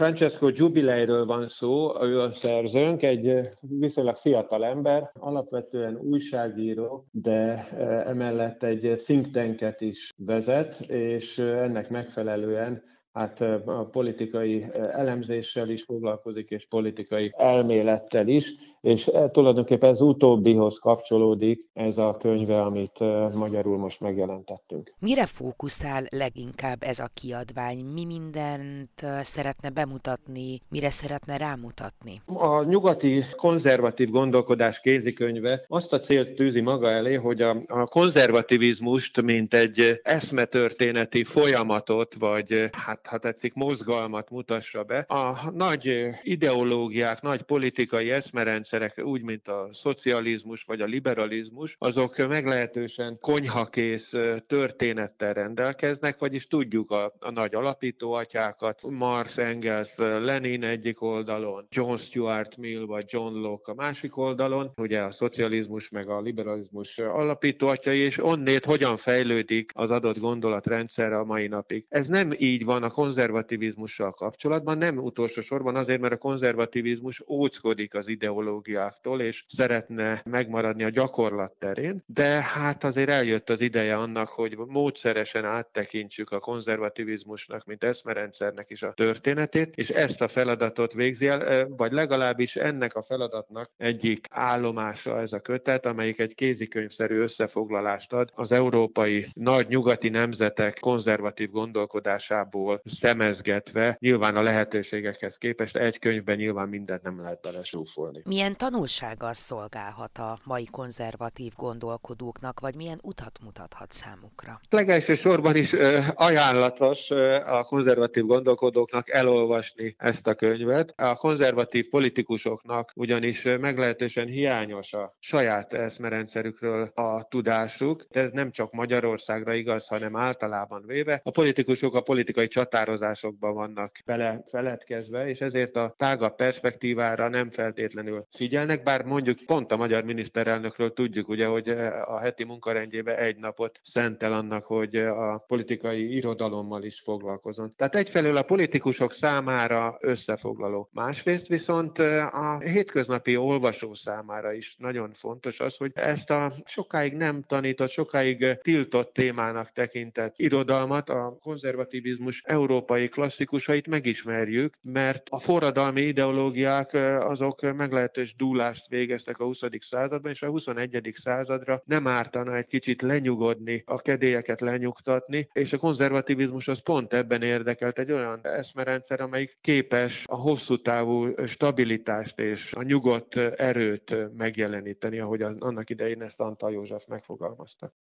Francesco Jubileiről van szó, ő a szerzőnk, egy viszonylag fiatal ember, alapvetően újságíró, de emellett egy think tanket is vezet, és ennek megfelelően hát a politikai elemzéssel is foglalkozik, és politikai elmélettel is, és tulajdonképpen ez utóbbihoz kapcsolódik ez a könyve, amit magyarul most megjelentettünk. Mire fókuszál leginkább ez a kiadvány? Mi mindent szeretne bemutatni, mire szeretne rámutatni? A nyugati konzervatív gondolkodás kézikönyve azt a célt tűzi maga elé, hogy a, a konzervativizmust, mint egy eszmetörténeti folyamatot, vagy hát ha tetszik, mozgalmat mutassa be. A nagy ideológiák, nagy politikai eszmerendszerek, úgy, mint a szocializmus vagy a liberalizmus, azok meglehetősen konyhakész történettel rendelkeznek, vagyis tudjuk a, a nagy alapítóatyákat, Marx, Engels, Lenin egyik oldalon, John Stuart Mill vagy John Locke a másik oldalon, ugye a szocializmus meg a liberalizmus alapítóatyai, és onnét hogyan fejlődik az adott gondolatrendszer a mai napig. Ez nem így van a konzervativizmussal kapcsolatban, nem utolsó sorban azért, mert a konzervativizmus óckodik az ideológiáktól, és szeretne megmaradni a gyakorlat terén, de hát azért eljött az ideje annak, hogy módszeresen áttekintsük a konzervativizmusnak, mint eszmerendszernek is a történetét, és ezt a feladatot végzi el, vagy legalábbis ennek a feladatnak egyik állomása ez a kötet, amelyik egy kézikönyvszerű összefoglalást ad az európai nagy nyugati nemzetek konzervatív gondolkodásából szemezgetve, nyilván a lehetőségekhez képest egy könyvben nyilván mindent nem lehet belesúfolni. Milyen tanulsággal szolgálhat a mai konzervatív gondolkodóknak, vagy milyen utat mutathat számukra? Legelső sorban is ajánlatos a konzervatív gondolkodóknak elolvasni ezt a könyvet. A konzervatív politikusoknak ugyanis meglehetősen hiányos a saját eszmerendszerükről a tudásuk. Ez nem csak Magyarországra igaz, hanem általában véve. A politikusok a politikai csatár határozásokban vannak bele feledkezve, és ezért a tágabb perspektívára nem feltétlenül figyelnek, bár mondjuk pont a magyar miniszterelnökről tudjuk, ugye, hogy a heti munkarendjébe egy napot szentel annak, hogy a politikai irodalommal is foglalkozon. Tehát egyfelől a politikusok számára összefoglaló. Másrészt viszont a hétköznapi olvasó számára is nagyon fontos az, hogy ezt a sokáig nem tanított, sokáig tiltott témának tekintett irodalmat a konzervativizmus európai klasszikusait megismerjük, mert a forradalmi ideológiák azok meglehetős dúlást végeztek a 20. században, és a 21. századra nem ártana egy kicsit lenyugodni, a kedélyeket lenyugtatni, és a konzervativizmus az pont ebben érdekelt egy olyan eszmerendszer, amelyik képes a hosszú távú stabilitást és a nyugodt erőt megjeleníteni, ahogy az, annak idején ezt Antal József megfogalmazta.